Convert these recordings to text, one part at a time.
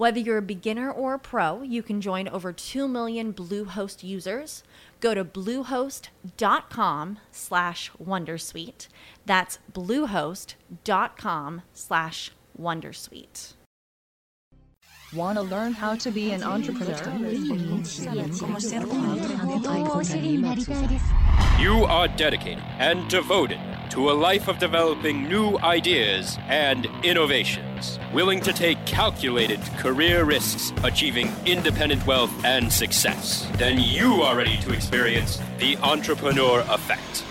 Whether you're a beginner or a pro, you can join over 2 million Bluehost users. Go to bluehost.com slash wondersuite. That's bluehost.com slash wondersuite. Want to learn how to be an entrepreneur? You are dedicated and devoted to a life of developing new ideas and innovations, willing to take calculated career risks, achieving independent wealth and success, then you are ready to experience the entrepreneur effect.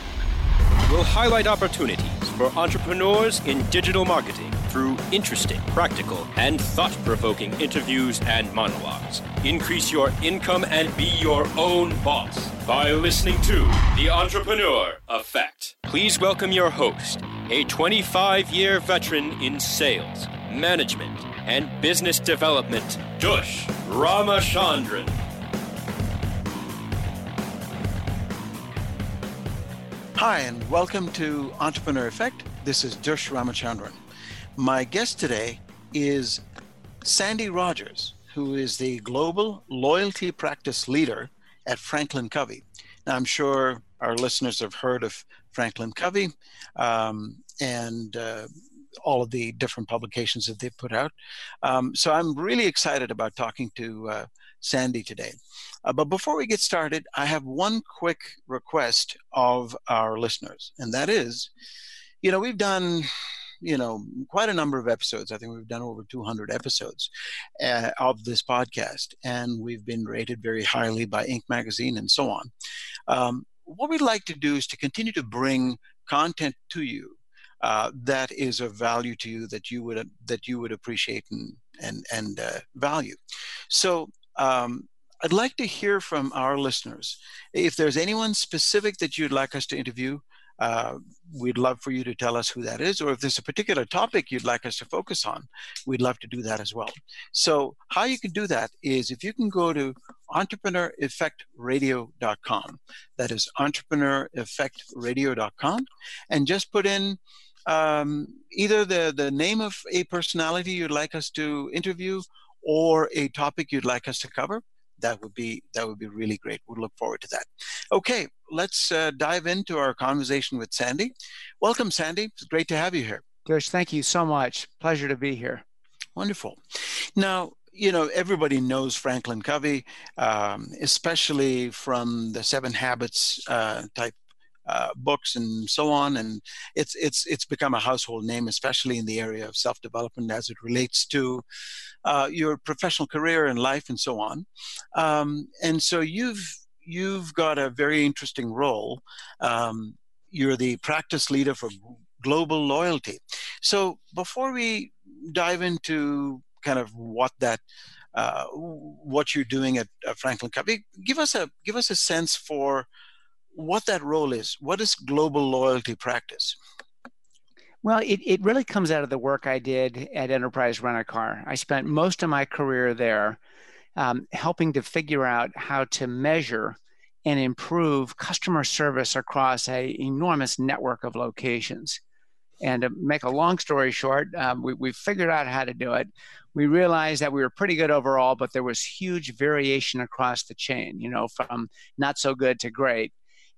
We'll highlight opportunities for entrepreneurs in digital marketing through interesting, practical, and thought provoking interviews and monologues. Increase your income and be your own boss by listening to The Entrepreneur Effect. Please welcome your host, a 25 year veteran in sales, management, and business development, Dush Ramachandran. Hi, and welcome to Entrepreneur Effect. This is Dush Ramachandran. My guest today is Sandy Rogers, who is the Global Loyalty Practice Leader at Franklin Covey. Now, I'm sure our listeners have heard of Franklin Covey um, and uh, all of the different publications that they've put out. Um, so I'm really excited about talking to uh, Sandy today. Uh, but before we get started, I have one quick request of our listeners, and that is, you know, we've done you know quite a number of episodes i think we've done over 200 episodes uh, of this podcast and we've been rated very highly by inc magazine and so on um, what we'd like to do is to continue to bring content to you uh, that is of value to you that you would that you would appreciate and and and uh, value so um, I'd like to hear from our listeners. If there's anyone specific that you'd like us to interview, uh, we'd love for you to tell us who that is. Or if there's a particular topic you'd like us to focus on, we'd love to do that as well. So, how you can do that is if you can go to entrepreneureffectradio.com, that is entrepreneureffectradio.com, and just put in um, either the, the name of a personality you'd like us to interview or a topic you'd like us to cover that would be that would be really great. We'll look forward to that. Okay, let's uh, dive into our conversation with Sandy. Welcome, Sandy. It's great to have you here. Dush, thank you so much. Pleasure to be here. Wonderful. Now, you know, everybody knows Franklin Covey, um, especially from the Seven Habits uh, type uh, books and so on. And it's it's it's become a household name, especially in the area of self development as it relates to uh, your professional career and life and so on. Um, and so you've you've got a very interesting role. Um, you're the practice leader for global loyalty. So before we dive into kind of what that uh, what you're doing at, at Franklin Covey. Give us a give us a sense for what that role is. What is global loyalty practice? Well, it, it really comes out of the work I did at Enterprise Rent a Car. I spent most of my career there um, helping to figure out how to measure and improve customer service across a enormous network of locations. And to make a long story short, um, we, we figured out how to do it. We realized that we were pretty good overall, but there was huge variation across the chain, you know, from not so good to great.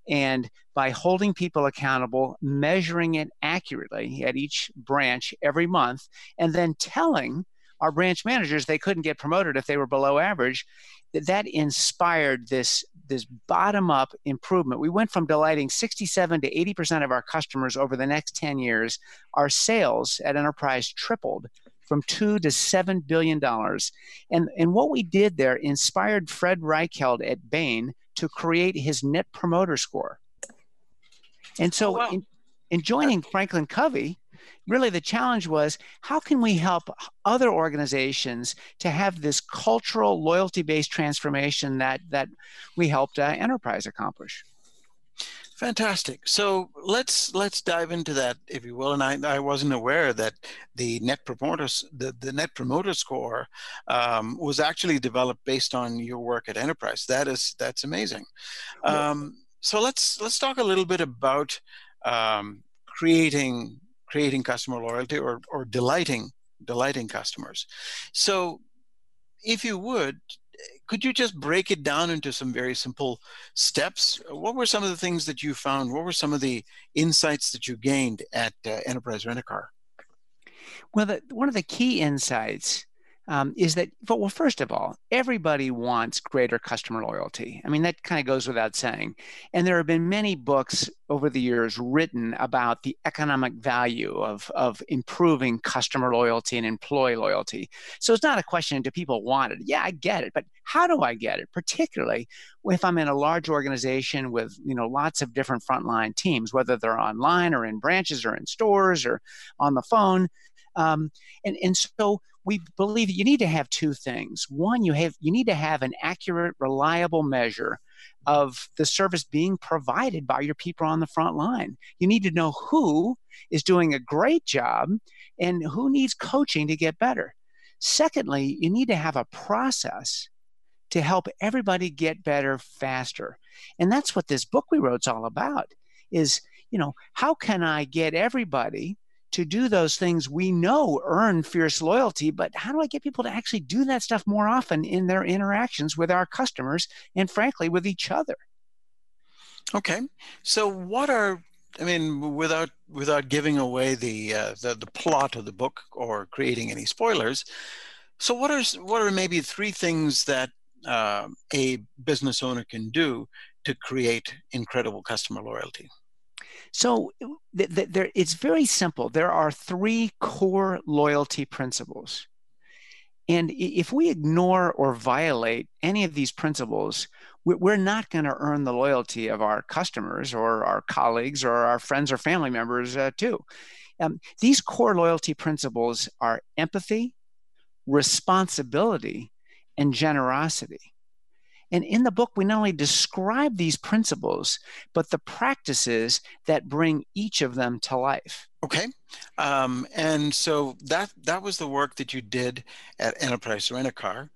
And by holding people accountable, measuring it accurately at each branch every month, and then telling our branch managers they couldn't get promoted if they were below average, that inspired this this bottom up improvement. We went from delighting 67 to 80% of our customers over the next 10 years. Our sales at Enterprise tripled from two to seven billion dollars. And, and what we did there inspired Fred Reichheld at Bain to create his net promoter score. And so, oh, wow. in, in joining Franklin Covey, really the challenge was how can we help other organizations to have this cultural loyalty based transformation that that we helped uh, enterprise accomplish Fantastic. So let's let's dive into that, if you will. And I, I wasn't aware that the net promoter the, the net promoter score um, was actually developed based on your work at Enterprise. That is that's amazing. Um, so let's let's talk a little bit about um, creating creating customer loyalty or or delighting delighting customers. So if you would could you just break it down into some very simple steps? What were some of the things that you found? What were some of the insights that you gained at uh, Enterprise Rent a Car? Well, the, one of the key insights um, is that, well, first of all, everybody wants greater customer loyalty. I mean, that kind of goes without saying. And there have been many books over the years written about the economic value of, of improving customer loyalty and employee loyalty. So it's not a question do people want it? Yeah, I get it. But how do I get it? Particularly if I'm in a large organization with, you know, lots of different frontline teams, whether they're online or in branches or in stores or on the phone. Um, and, and so we believe that you need to have two things. One, you have you need to have an accurate, reliable measure of the service being provided by your people on the front line. You need to know who is doing a great job and who needs coaching to get better. Secondly, you need to have a process to help everybody get better faster. And that's what this book we wrote is all about is, you know, how can I get everybody to do those things we know earn fierce loyalty, but how do I get people to actually do that stuff more often in their interactions with our customers and frankly with each other? Okay. So what are I mean, without without giving away the, uh, the the plot of the book or creating any spoilers, so what are what are maybe three things that uh, a business owner can do to create incredible customer loyalty? So th- th- there, it's very simple. There are three core loyalty principles. And if we ignore or violate any of these principles, we're not going to earn the loyalty of our customers or our colleagues or our friends or family members, uh, too. Um, these core loyalty principles are empathy, responsibility, and generosity. And in the book, we not only describe these principles, but the practices that bring each of them to life. Okay, um, and so that that was the work that you did at Enterprise Rent a Car,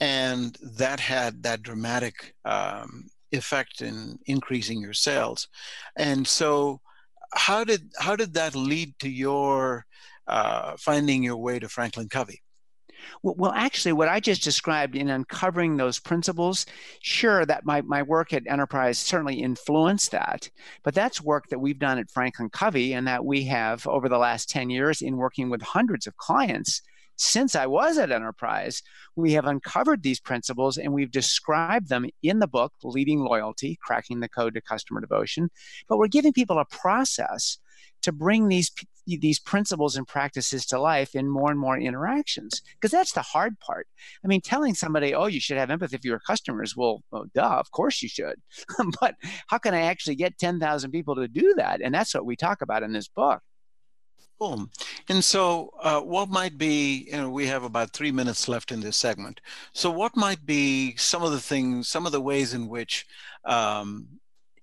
and that had that dramatic um, effect in increasing your sales. And so, how did how did that lead to your uh, finding your way to Franklin Covey? Well, actually, what I just described in uncovering those principles, sure, that my, my work at Enterprise certainly influenced that. But that's work that we've done at Franklin Covey and that we have over the last 10 years in working with hundreds of clients. Since I was at Enterprise, we have uncovered these principles and we've described them in the book, Leading Loyalty Cracking the Code to Customer Devotion. But we're giving people a process to bring these these principles and practices to life in more and more interactions because that's the hard part. I mean telling somebody oh you should have empathy for your customers well, well duh of course you should. But how can i actually get 10,000 people to do that? And that's what we talk about in this book Cool. And so, uh, what might be, you know, we have about three minutes left in this segment. So, what might be some of the things, some of the ways in which um,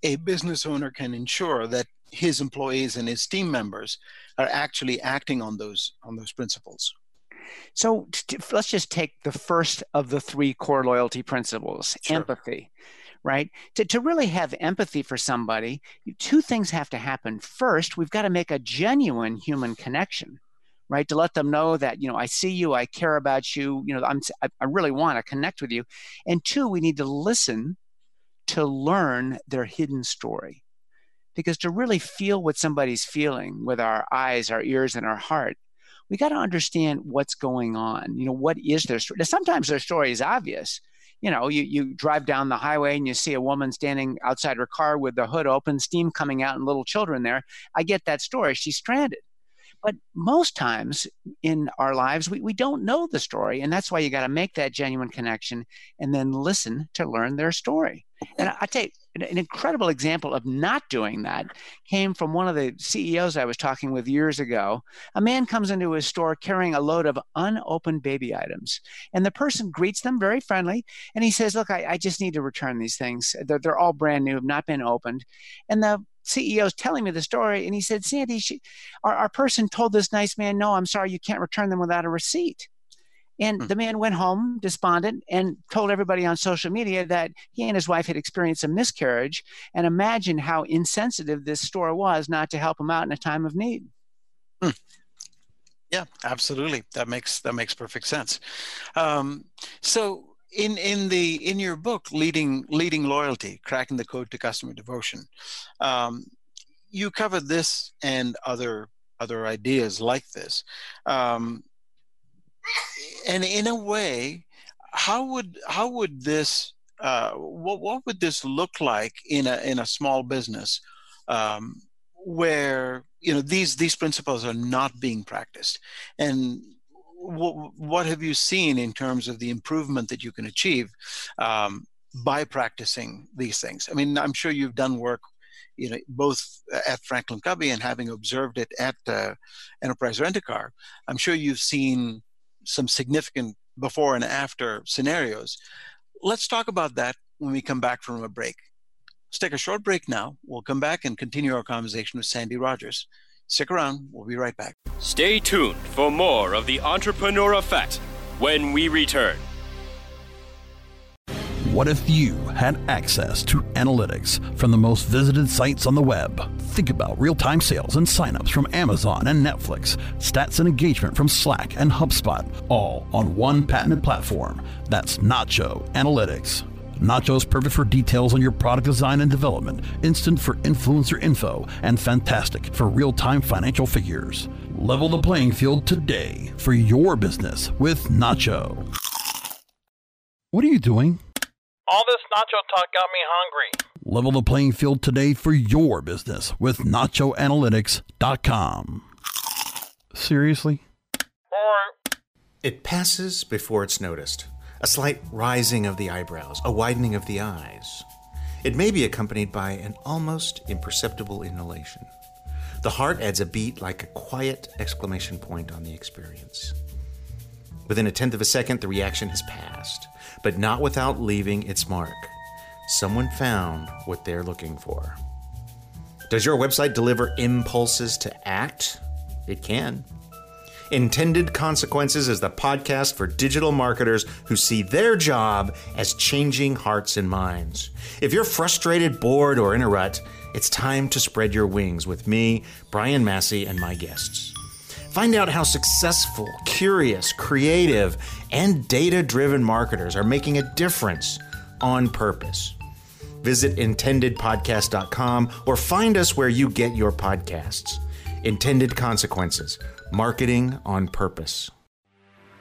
a business owner can ensure that his employees and his team members are actually acting on those on those principles? So t- let's just take the first of the three core loyalty principles sure. empathy, right? To, to really have empathy for somebody, two things have to happen. First, we've got to make a genuine human connection. Right to let them know that you know I see you, I care about you, you know I'm I really want to connect with you, and two, we need to listen to learn their hidden story, because to really feel what somebody's feeling with our eyes, our ears, and our heart, we got to understand what's going on. You know, what is their story? Now, sometimes their story is obvious. You know, you, you drive down the highway and you see a woman standing outside her car with the hood open, steam coming out, and little children there. I get that story. She's stranded. But most times in our lives, we, we don't know the story. And that's why you got to make that genuine connection and then listen to learn their story. And I, I tell an incredible example of not doing that came from one of the CEOs I was talking with years ago. A man comes into his store carrying a load of unopened baby items, and the person greets them very friendly. And he says, Look, I, I just need to return these things. They're, they're all brand new, have not been opened. And the CEO is telling me the story, and he said, Sandy, she, our, our person told this nice man, No, I'm sorry, you can't return them without a receipt. And hmm. the man went home despondent and told everybody on social media that he and his wife had experienced a miscarriage. And imagine how insensitive this store was not to help him out in a time of need. Hmm. Yeah, absolutely. That makes that makes perfect sense. Um, so in in the in your book, leading leading loyalty, cracking the code to customer devotion, um, you covered this and other other ideas like this. Um, and in a way, how would how would this uh, what what would this look like in a in a small business um, where you know these these principles are not being practiced? And what, what have you seen in terms of the improvement that you can achieve um, by practicing these things? I mean i'm sure you've done work you know both at franklin covey and having observed it at uh, enterprise rent a car i'm sure you've seen some significant before and after scenarios. Let's talk about that when we come back from a break. Let's take a short break now. We'll come back and continue our conversation with Sandy Rogers. Stick around, we'll be right back. Stay tuned for more of the Entrepreneur Effect when we return. What if you had access to analytics from the most visited sites on the web? Think about real time sales and signups from Amazon and Netflix, stats and engagement from Slack and HubSpot, all on one patented platform. That's Nacho Analytics. Nacho's perfect for details on your product design and development, instant for influencer info, and fantastic for real time financial figures. Level the playing field today for your business with Nacho. What are you doing? All this nacho talk got me hungry. Level the playing field today for your business with nachoanalytics.com. Seriously? Or. It passes before it's noticed. A slight rising of the eyebrows, a widening of the eyes. It may be accompanied by an almost imperceptible inhalation. The heart adds a beat like a quiet exclamation point on the experience. Within a tenth of a second, the reaction has passed but not without leaving its mark. Someone found what they're looking for. Does your website deliver impulses to act? It can. Intended Consequences is the podcast for digital marketers who see their job as changing hearts and minds. If you're frustrated, bored, or in a rut, it's time to spread your wings with me, Brian Massey, and my guests. Find out how successful, curious, creative, and data driven marketers are making a difference on purpose. Visit intendedpodcast.com or find us where you get your podcasts. Intended Consequences Marketing on Purpose.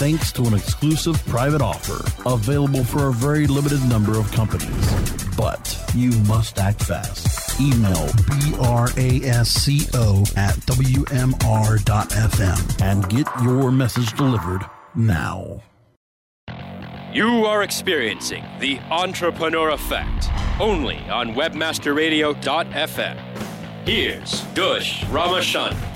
thanks to an exclusive private offer available for a very limited number of companies. But you must act fast. Email brasco at wmr.fm and get your message delivered now. You are experiencing the entrepreneur effect only on webmasterradio.fm. Here's Dush Ramachandran.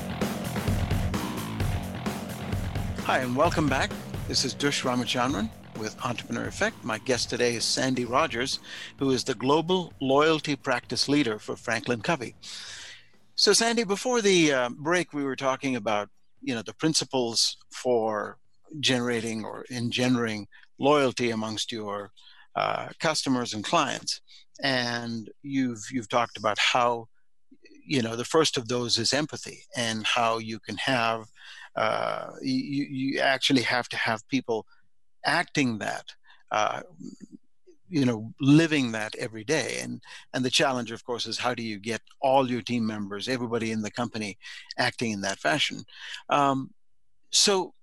Hi, and welcome back. This is Dush Ramachandran with Entrepreneur Effect. My guest today is Sandy Rogers, who is the Global Loyalty Practice Leader for Franklin Covey. So, Sandy, before the uh, break, we were talking about you know the principles for generating or engendering loyalty amongst your uh, customers and clients, and you've you've talked about how you know the first of those is empathy and how you can have uh, you, you actually have to have people acting that uh, you know living that every day. And and the challenge of course is how do you get all your team members everybody in the company acting in that fashion? Um, so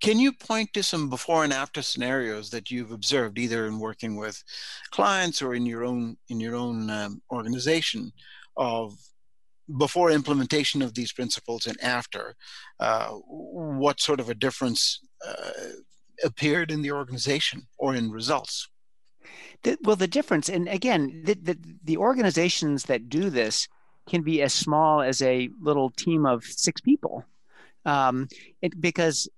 can you point to some before and after scenarios that you've observed either in working with clients or in your own in your own um, organization of before implementation of these principles and after, uh, what sort of a difference uh, appeared in the organization or in results? The, well, the difference, and again, the, the, the organizations that do this can be as small as a little team of six people. Um, it, because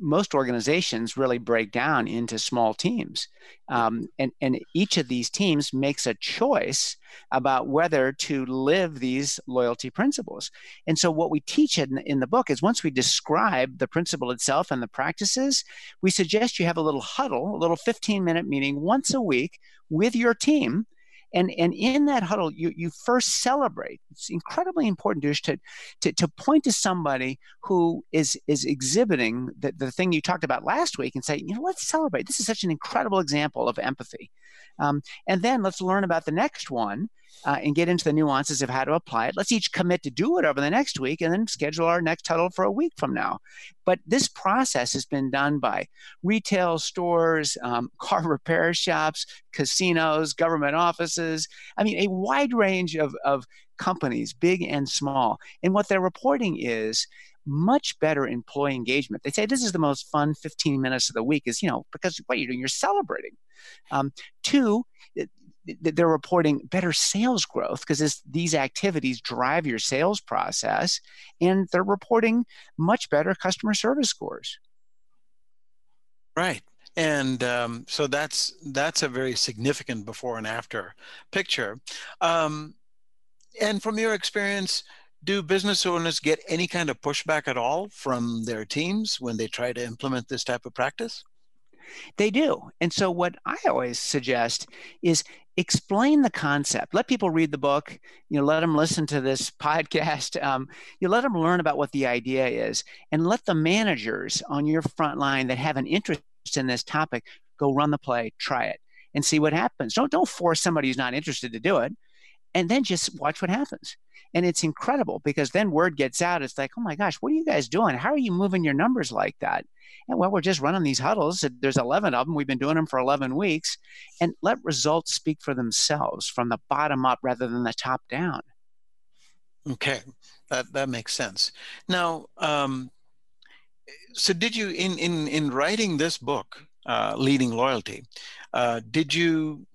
most organizations really break down into small teams. Um, and, and each of these teams makes a choice about whether to live these loyalty principles. And so, what we teach in, in the book is once we describe the principle itself and the practices, we suggest you have a little huddle, a little 15 minute meeting once a week with your team and and in that huddle you you first celebrate. It's incredibly important to to to point to somebody who is is exhibiting the, the thing you talked about last week and say you know let's celebrate. This is such an incredible example of empathy. Um, and then let's learn about the next one uh, and get into the nuances of how to apply it. Let's each commit to do it over the next week and then schedule our next huddle for a week from now. But this process has been done by retail stores, um, car repair shops, casinos, government offices. I mean, a wide range of, of companies, big and small. And what they're reporting is much better employee engagement. They say this is the most fun 15 minutes of the week is, you know, because what you're doing, you're celebrating. Um, two, they're reporting better sales growth because these activities drive your sales process, and they're reporting much better customer service scores. Right, and um, so that's that's a very significant before and after picture. Um, and from your experience, do business owners get any kind of pushback at all from their teams when they try to implement this type of practice? They do. And so, what I always suggest is explain the concept. Let people read the book. You know, let them listen to this podcast. Um, you let them learn about what the idea is, and let the managers on your front line that have an interest in this topic go run the play, try it, and see what happens. Don't don't force somebody who's not interested to do it, and then just watch what happens. And it's incredible because then word gets out. It's like, oh my gosh, what are you guys doing? How are you moving your numbers like that? And well, we're just running these huddles. There's 11 of them. We've been doing them for 11 weeks. And let results speak for themselves from the bottom up rather than the top down. Okay, that that makes sense. Now, um, so did you in in in writing this book, uh, Leading Loyalty, uh, did you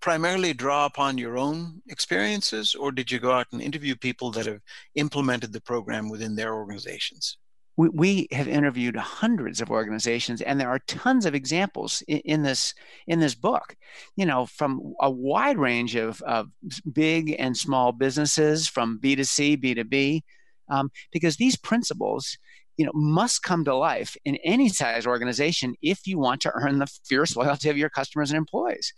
primarily draw upon your own experiences, or did you go out and interview people that have implemented the program within their organizations? we, we have interviewed hundreds of organizations and there are tons of examples in, in, this in this book you know from a wide range of, of big and small businesses from b2c b2b um, because these principles you know must come to life in any size organization if you want to earn the fierce loyalty of your customers and employees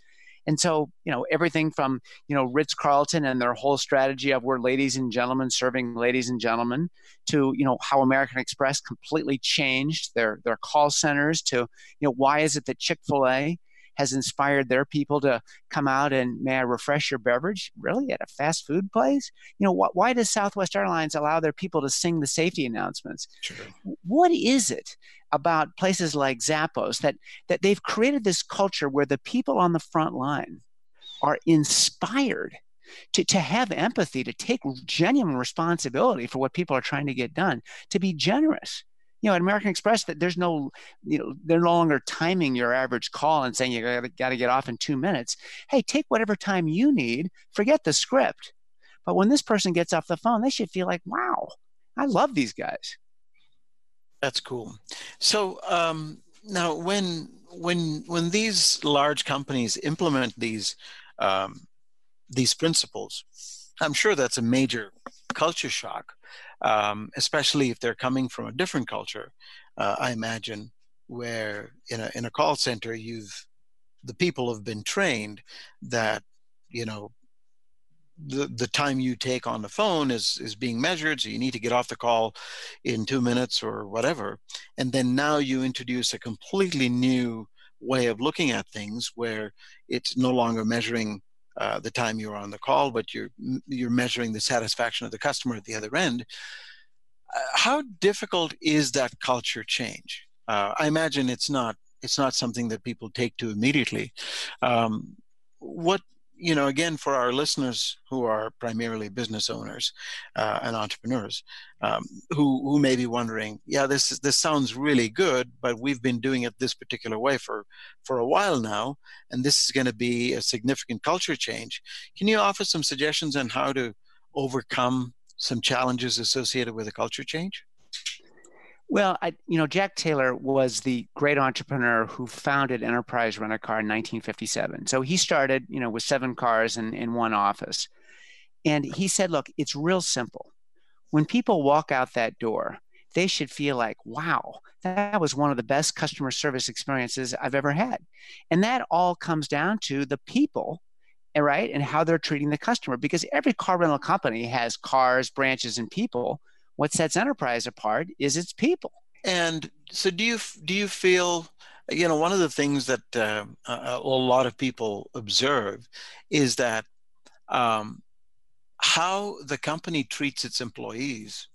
and so, you know, everything from, you know, Ritz Carlton and their whole strategy of we're ladies and gentlemen serving ladies and gentlemen to, you know, how American Express completely changed their, their call centers to, you know, why is it that Chick fil A has inspired their people to come out and may I refresh your beverage? Really, at a fast food place? You know, wh- why does Southwest Airlines allow their people to sing the safety announcements? Sure. What is it about places like Zappos that that they've created this culture where the people on the front line are inspired to, to have empathy, to take genuine responsibility for what people are trying to get done, to be generous. You know, at American Express, that there's no, you know, they're no longer timing your average call and saying you got to get off in two minutes. Hey, take whatever time you need. Forget the script. But when this person gets off the phone, they should feel like, wow, I love these guys. That's cool. So um, now, when when when these large companies implement these um, these principles. I'm sure that's a major culture shock, um, especially if they're coming from a different culture. Uh, I imagine where in a in a call center, you've the people have been trained that you know the the time you take on the phone is is being measured so you need to get off the call in 2 minutes or whatever and then now you introduce a completely new way of looking at things where it's no longer measuring uh, the time you're on the call, but you're you're measuring the satisfaction of the customer at the other end. Uh, how difficult is that culture change? Uh, I imagine it's not it's not something that people take to immediately. Um, what you know, again, for our listeners who are primarily business owners uh, and entrepreneurs, um, who who may be wondering, yeah, this is, this sounds really good, but we've been doing it this particular way for for a while now, and this is going to be a significant culture change. Can you offer some suggestions on how to overcome some challenges associated with a culture change? Well, I, you know, Jack Taylor was the great entrepreneur who founded Enterprise Rent a Car in 1957. So he started, you know, with seven cars in, in one office. And he said, look, it's real simple. When people walk out that door, they should feel like, wow, that was one of the best customer service experiences I've ever had. And that all comes down to the people, eh, right? And how they're treating the customer. Because every car rental company has cars, branches, and people what sets enterprise apart is its people. And so, do you do you feel? You know, one of the things that uh, a, a lot of people observe is that um, how the company treats its employees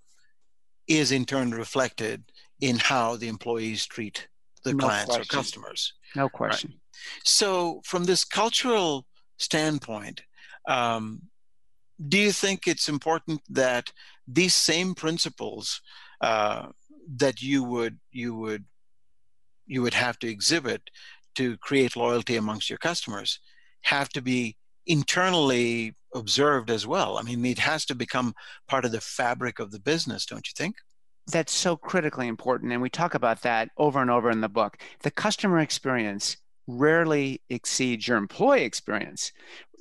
is in turn reflected in how the employees treat the no clients question. or customers. No question. Right? So, from this cultural standpoint, um, do you think it's important that these same principles uh, that you would you would you would have to exhibit to create loyalty amongst your customers have to be internally observed as well. I mean, it has to become part of the fabric of the business, don't you think? That's so critically important. And we talk about that over and over in the book. The customer experience rarely exceeds your employee experience.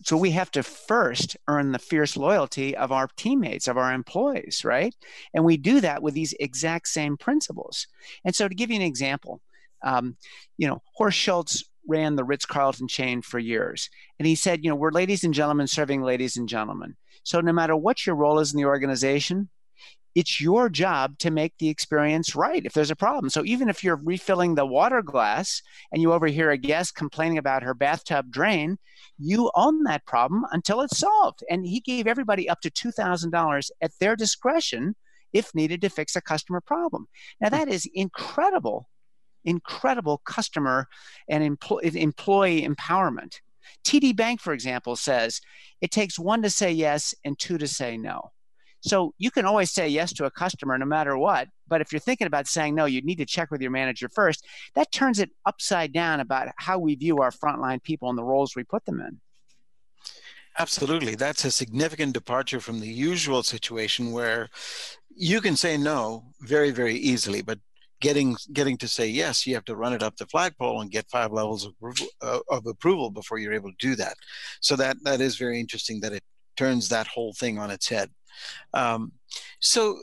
So we have to first earn the fierce loyalty of our teammates, of our employees, right? And we do that with these exact same principles. And so to give you an example, um, you know, Horst Schulze ran the Ritz Carlton chain for years. And he said, you know, we're ladies and gentlemen serving ladies and gentlemen. So no matter what your role is in the organization, it's your job to make the experience right if there's a problem. So even if you're refilling the water glass and you overhear a guest complaining about her bathtub drain, you own that problem until it's solved. And he gave everybody up to $2,000 at their discretion if needed to fix a customer problem. Now, that is incredible, incredible customer and employee empowerment. TD Bank, for example, says it takes one to say yes and two to say no. So you can always say yes to a customer no matter what. But if you're thinking about saying no, you need to check with your manager first. That turns it upside down about how we view our frontline people and the roles we put them in. Absolutely. That's a significant departure from the usual situation where you can say no very, very easily, but getting getting to say yes, you have to run it up the flagpole and get five levels of, uh, of approval before you're able to do that. So that that is very interesting that it turns that whole thing on its head. Um, so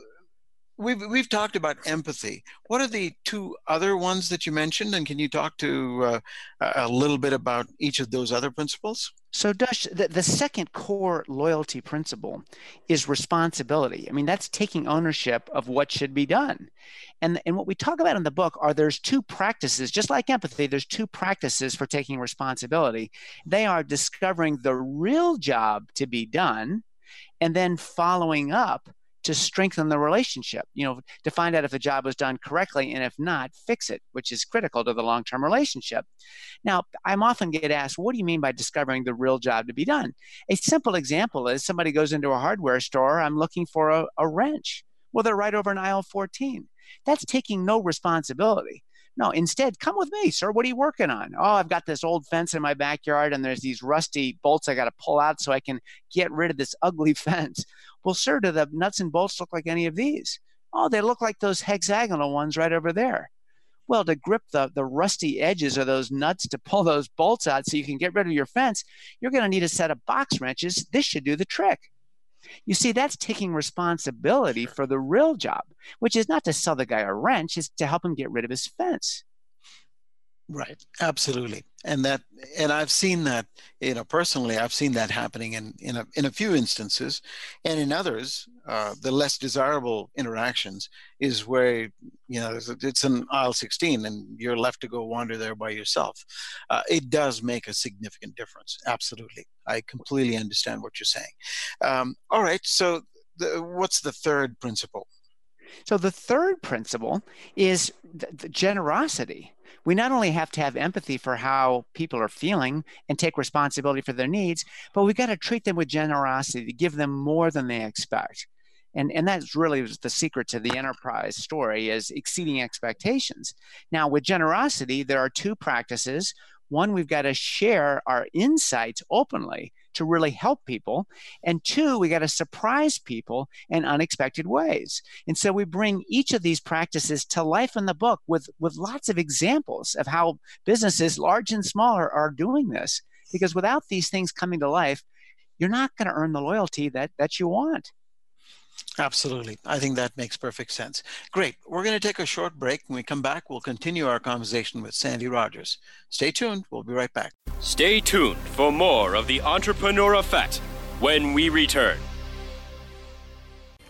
we've we've talked about empathy. What are the two other ones that you mentioned, and can you talk to uh, a little bit about each of those other principles? So, Dush, the, the second core loyalty principle is responsibility. I mean, that's taking ownership of what should be done. And, and what we talk about in the book are there's two practices, just like empathy, there's two practices for taking responsibility. They are discovering the real job to be done and then following up to strengthen the relationship, you know, to find out if the job was done correctly and if not, fix it, which is critical to the long term relationship. Now, I'm often get asked, what do you mean by discovering the real job to be done? A simple example is somebody goes into a hardware store, I'm looking for a, a wrench. Well, they're right over in aisle 14. That's taking no responsibility. No, instead, come with me, sir. What are you working on? Oh, I've got this old fence in my backyard and there's these rusty bolts I got to pull out so I can get rid of this ugly fence. Well, sir, do the nuts and bolts look like any of these? Oh, they look like those hexagonal ones right over there. Well, to grip the, the rusty edges of those nuts to pull those bolts out so you can get rid of your fence, you're going to need a set of box wrenches. This should do the trick. You see, that's taking responsibility for the real job, which is not to sell the guy a wrench, it's to help him get rid of his fence. Right, absolutely, and that, and I've seen that, you know, personally, I've seen that happening in in a in a few instances, and in others, uh, the less desirable interactions is where you know it's an aisle 16, and you're left to go wander there by yourself. Uh, it does make a significant difference. Absolutely, I completely understand what you're saying. Um, all right, so the, what's the third principle? So the third principle is the, generosity we not only have to have empathy for how people are feeling and take responsibility for their needs, but we've got to treat them with generosity to give them more than they expect. And, and that's really the secret to the enterprise story is exceeding expectations. Now, with generosity, there are two practices. One, we've got to share our insights openly to really help people. And two, we got to surprise people in unexpected ways. And so we bring each of these practices to life in the book with, with lots of examples of how businesses, large and small, are, are doing this. Because without these things coming to life, you're not going to earn the loyalty that, that you want. Absolutely. I think that makes perfect sense. Great. We're going to take a short break. When we come back, we'll continue our conversation with Sandy Rogers. Stay tuned. We'll be right back. Stay tuned for more of the Entrepreneur Effect when we return.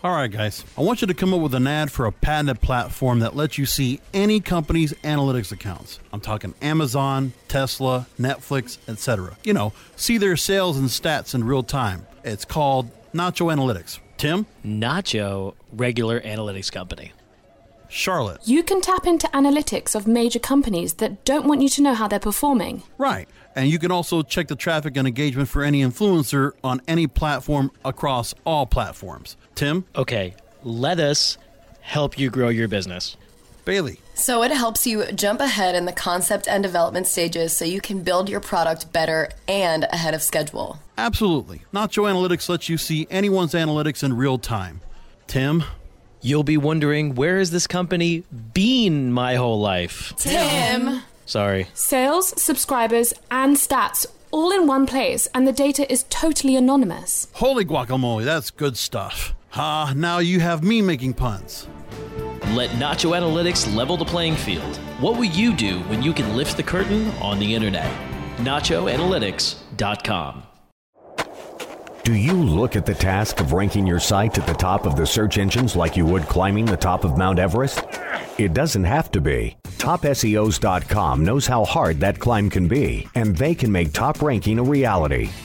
All right, guys. I want you to come up with an ad for a patented platform that lets you see any company's analytics accounts. I'm talking Amazon, Tesla, Netflix, etc. You know, see their sales and stats in real time. It's called Nacho Analytics. Tim? Nacho, regular analytics company. Charlotte. You can tap into analytics of major companies that don't want you to know how they're performing. Right. And you can also check the traffic and engagement for any influencer on any platform across all platforms. Tim? Okay, let us help you grow your business. Bailey. So it helps you jump ahead in the concept and development stages so you can build your product better and ahead of schedule. Absolutely. Nacho Analytics lets you see anyone's analytics in real time. Tim? You'll be wondering where has this company been my whole life? Tim! Sorry. Sales, subscribers, and stats all in one place, and the data is totally anonymous. Holy guacamole, that's good stuff. Ah, now you have me making puns. Let Nacho Analytics level the playing field. What will you do when you can lift the curtain on the internet? NachoAnalytics.com. Do you look at the task of ranking your site at the top of the search engines like you would climbing the top of Mount Everest? It doesn't have to be. TopSEOs.com knows how hard that climb can be, and they can make top ranking a reality.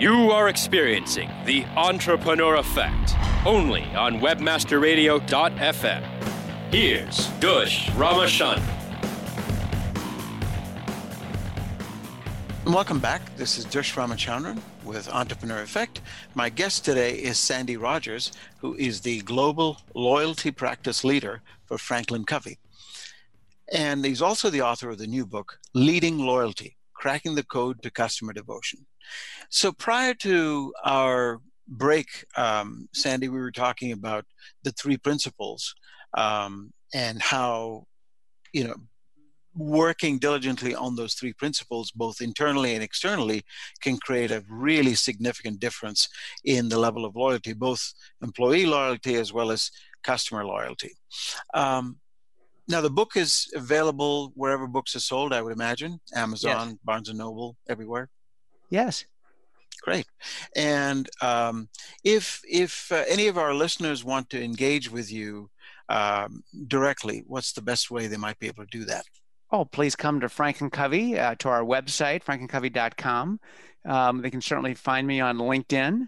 You are experiencing the entrepreneur effect only on webmasterradio.fm. Here's Dush Ramachandran. Welcome back. This is Dush Ramachandran with Entrepreneur Effect. My guest today is Sandy Rogers, who is the Global Loyalty Practice Leader for Franklin Covey. And he's also the author of the new book, Leading Loyalty Cracking the Code to Customer Devotion. So prior to our break, um, Sandy, we were talking about the three principles um, and how, you know, working diligently on those three principles, both internally and externally, can create a really significant difference in the level of loyalty, both employee loyalty as well as customer loyalty. Um, now, the book is available wherever books are sold, I would imagine Amazon, yes. Barnes and Noble, everywhere. Yes. Great. And um, if if uh, any of our listeners want to engage with you um, directly, what's the best way they might be able to do that? Oh, please come to Franklin Covey uh, to our website, franklincovey.com. Um, they can certainly find me on LinkedIn.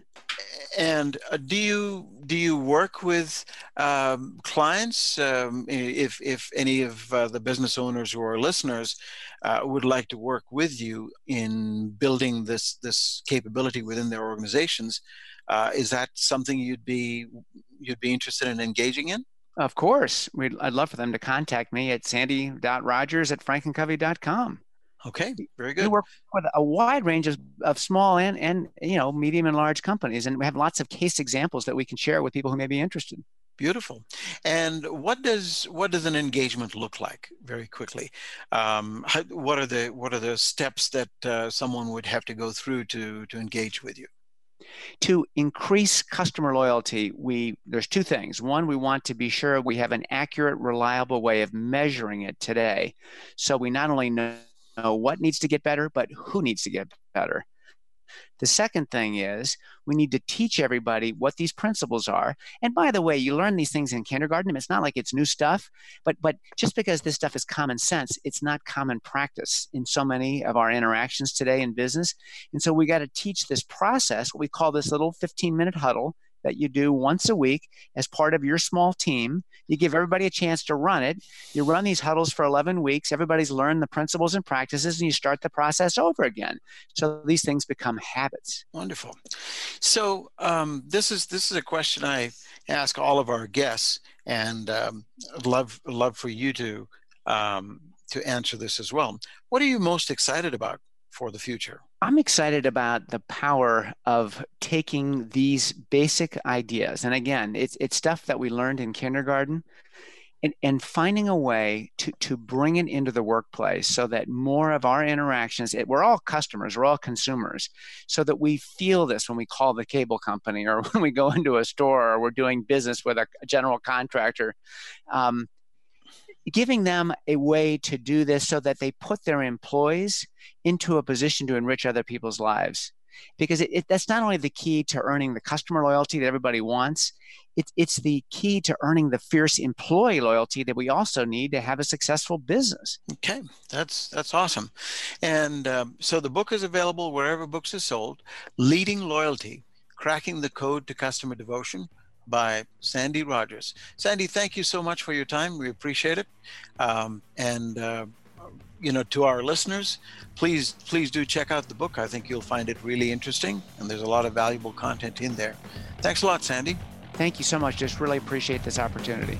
And uh, do you do you work with um, clients? Um, if if any of uh, the business owners who are listeners uh, would like to work with you in building this this capability within their organizations, uh, is that something you'd be you'd be interested in engaging in? Of course. We'd, I'd love for them to contact me at sandy.rogers at franklincovey.com. Okay, very good. We work with a wide range of, of small and, and you know medium and large companies, and we have lots of case examples that we can share with people who may be interested. Beautiful. And what does what does an engagement look like? Very quickly, um, how, what are the what are the steps that uh, someone would have to go through to to engage with you? to increase customer loyalty we there's two things one we want to be sure we have an accurate reliable way of measuring it today so we not only know what needs to get better but who needs to get better the second thing is we need to teach everybody what these principles are. And by the way, you learn these things in kindergarten. It's not like it's new stuff, but but just because this stuff is common sense, it's not common practice in so many of our interactions today in business. And so we got to teach this process. What we call this little 15 minute huddle that you do once a week as part of your small team. You give everybody a chance to run it. You run these huddles for 11 weeks. Everybody's learned the principles and practices, and you start the process over again. So these things become habits. Wonderful. So um, this is this is a question I ask all of our guests, and um, love love for you to um, to answer this as well. What are you most excited about for the future? I'm excited about the power of taking these basic ideas. And again, it's, it's stuff that we learned in kindergarten and, and finding a way to, to bring it into the workplace so that more of our interactions, it, we're all customers, we're all consumers, so that we feel this when we call the cable company or when we go into a store or we're doing business with a general contractor. Um, giving them a way to do this so that they put their employees into a position to enrich other people's lives. Because it, it, that's not only the key to earning the customer loyalty that everybody wants it, it's the key to earning the fierce employee loyalty that we also need to have a successful business. Okay that's that's awesome. And um, so the book is available wherever books are sold. Leading loyalty cracking the code to customer devotion by Sandy Rogers. Sandy, thank you so much for your time. We appreciate it. Um, and uh, you know, to our listeners, please please do check out the book. I think you'll find it really interesting, and there's a lot of valuable content in there. Thanks a lot, Sandy. Thank you so much. Just really appreciate this opportunity.